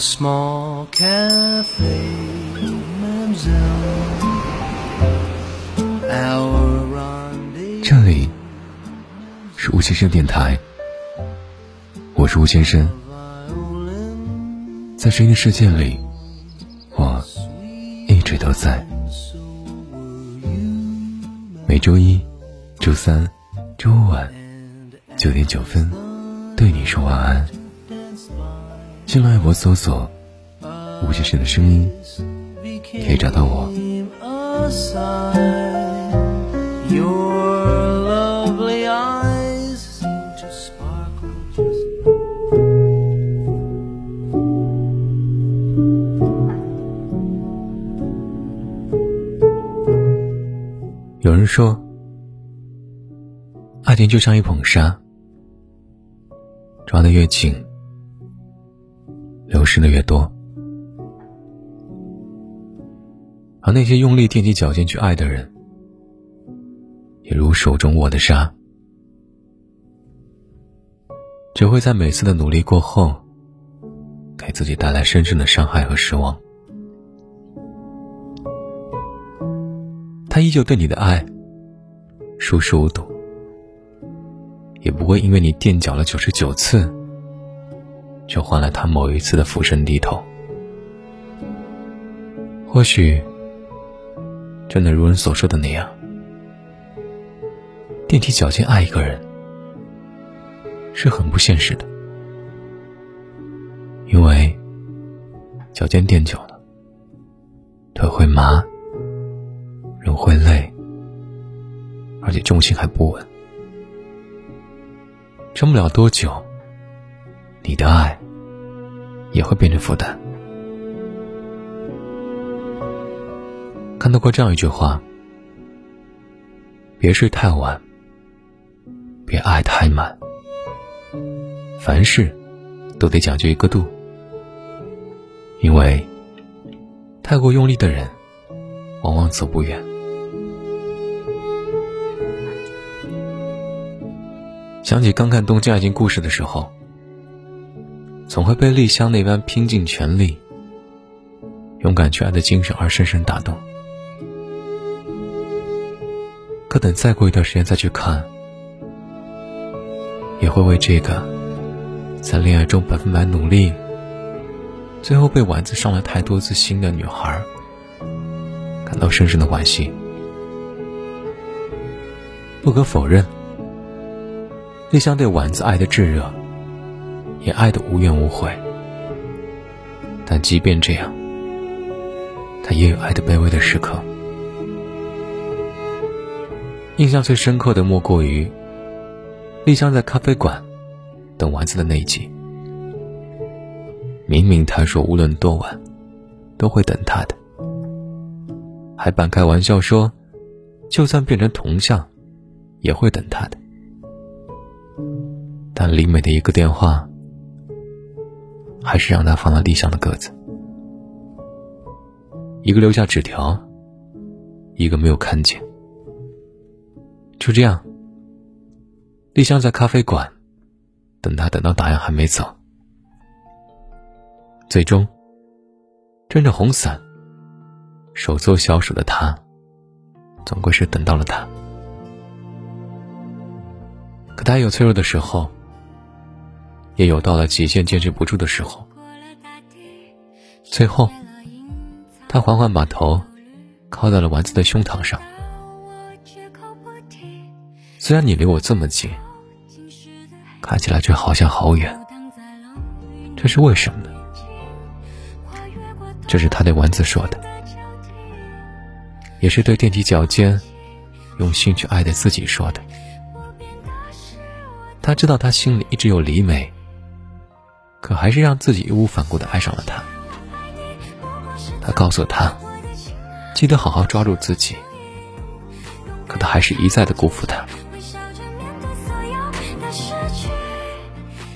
small cafe, Our 这里是吴先生电台，我是吴先生，在声音的世界里，我一直都在。每周一、周三、周五晚九点九分，对你说晚安。新浪微博搜索吴先生的声音，可以找到我。有人说爱情就像一捧沙。抓得越紧。流失的越多。而那些用力踮起脚尖去爱的人，也如手中握的沙，只会在每次的努力过后，给自己带来深深的伤害和失望。他依旧对你的爱熟视无睹，也不会因为你垫脚了九十九次，却换来他某一次的俯身低头。或许，真的如人所说的那样，踮起脚尖爱一个人是很不现实的，因为脚尖垫久了，腿会麻。人会累，而且重心还不稳，撑不了多久，你的爱也会变成负担。看到过这样一句话：别睡太晚，别爱太满，凡事都得讲究一个度，因为太过用力的人，往往走不远。想起刚看《东京爱情故事》的时候，总会被丽香那般拼尽全力、勇敢去爱的精神而深深打动。可等再过一段时间再去看，也会为这个在恋爱中百分百努力，最后被丸子伤了太多次心的女孩，感到深深的惋惜。不可否认。丽香对丸子爱的炙热，也爱的无怨无悔。但即便这样，他也有爱的卑微的时刻。印象最深刻的莫过于丽香在咖啡馆等丸子的那一集。明明他说无论多晚都会等他的，还半开玩笑说，就算变成铜像，也会等他的。但李美的一个电话，还是让他放了丽香的鸽子。一个留下纸条，一个没有看见。就这样，丽香在咖啡馆等他，等到答案还没走。最终，撑着红伞，手做小手的他，总归是等到了他。可他有脆弱的时候。也有到了极限坚持不住的时候。最后，他缓缓把头靠在了丸子的胸膛上。虽然你离我这么近，看起来却好像好远。这是为什么呢？这是他对丸子说的，也是对踮起脚尖、用心去爱的自己说的。他知道他心里一直有李美。可还是让自己义无反顾的爱上了他。他告诉他，记得好好抓住自己。可他还是一再的辜负他，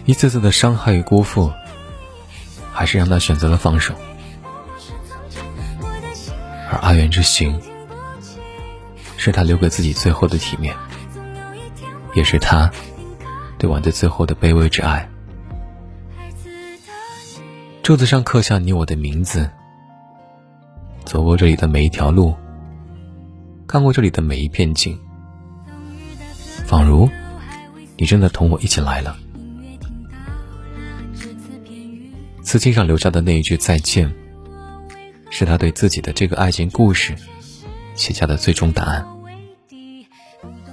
一次次的伤害与辜负，还是让他选择了放手。而爱缘之行，是他留给自己最后的体面，也是他对婉的最后的卑微之爱。柱子上刻下你我的名字，走过这里的每一条路，看过这里的每一片景，仿如你真的同我一起来了。刺青上留下的那一句再见，是他对自己的这个爱情故事写下的最终答案。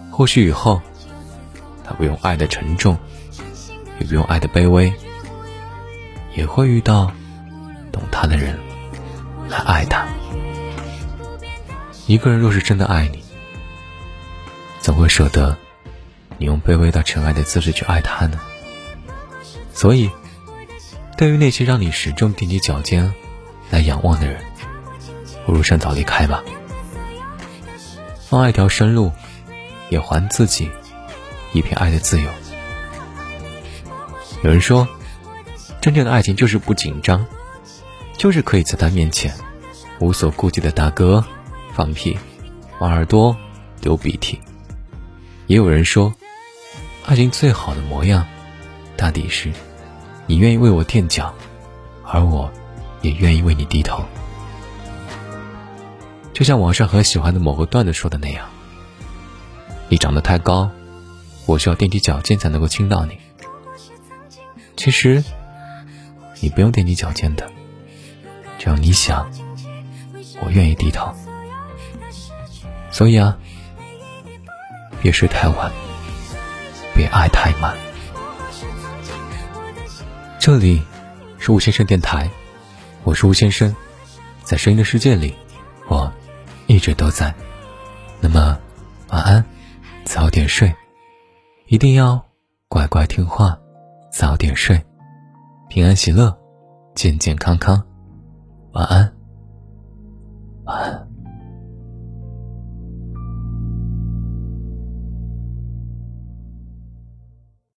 或许以后，他不用爱的沉重，也不用爱的卑微，也会遇到懂他的人来爱他。一个人若是真的爱你，怎会舍得你用卑微到尘埃的姿势去爱他呢？所以。对于那些让你始终踮起脚尖来仰望的人，不如趁早离开吧。放爱条生路，也还自己一片爱的自由。有人说，真正的爱情就是不紧张，就是可以在他面前无所顾忌的打嗝、放屁、挖耳朵、流鼻涕。也有人说，爱情最好的模样，大抵是。你愿意为我垫脚，而我，也愿意为你低头。就像网上很喜欢的某个段子说的那样：“你长得太高，我需要踮起脚尖才能够亲到你。”其实，你不用踮起脚尖的，只要你想，我愿意低头。所以啊，别睡太晚，别爱太满。这里是吴先生电台，我是吴先生，在声音的世界里，我一直都在。那么，晚安，早点睡，一定要乖乖听话，早点睡，平安喜乐，健健康康，晚安，晚安。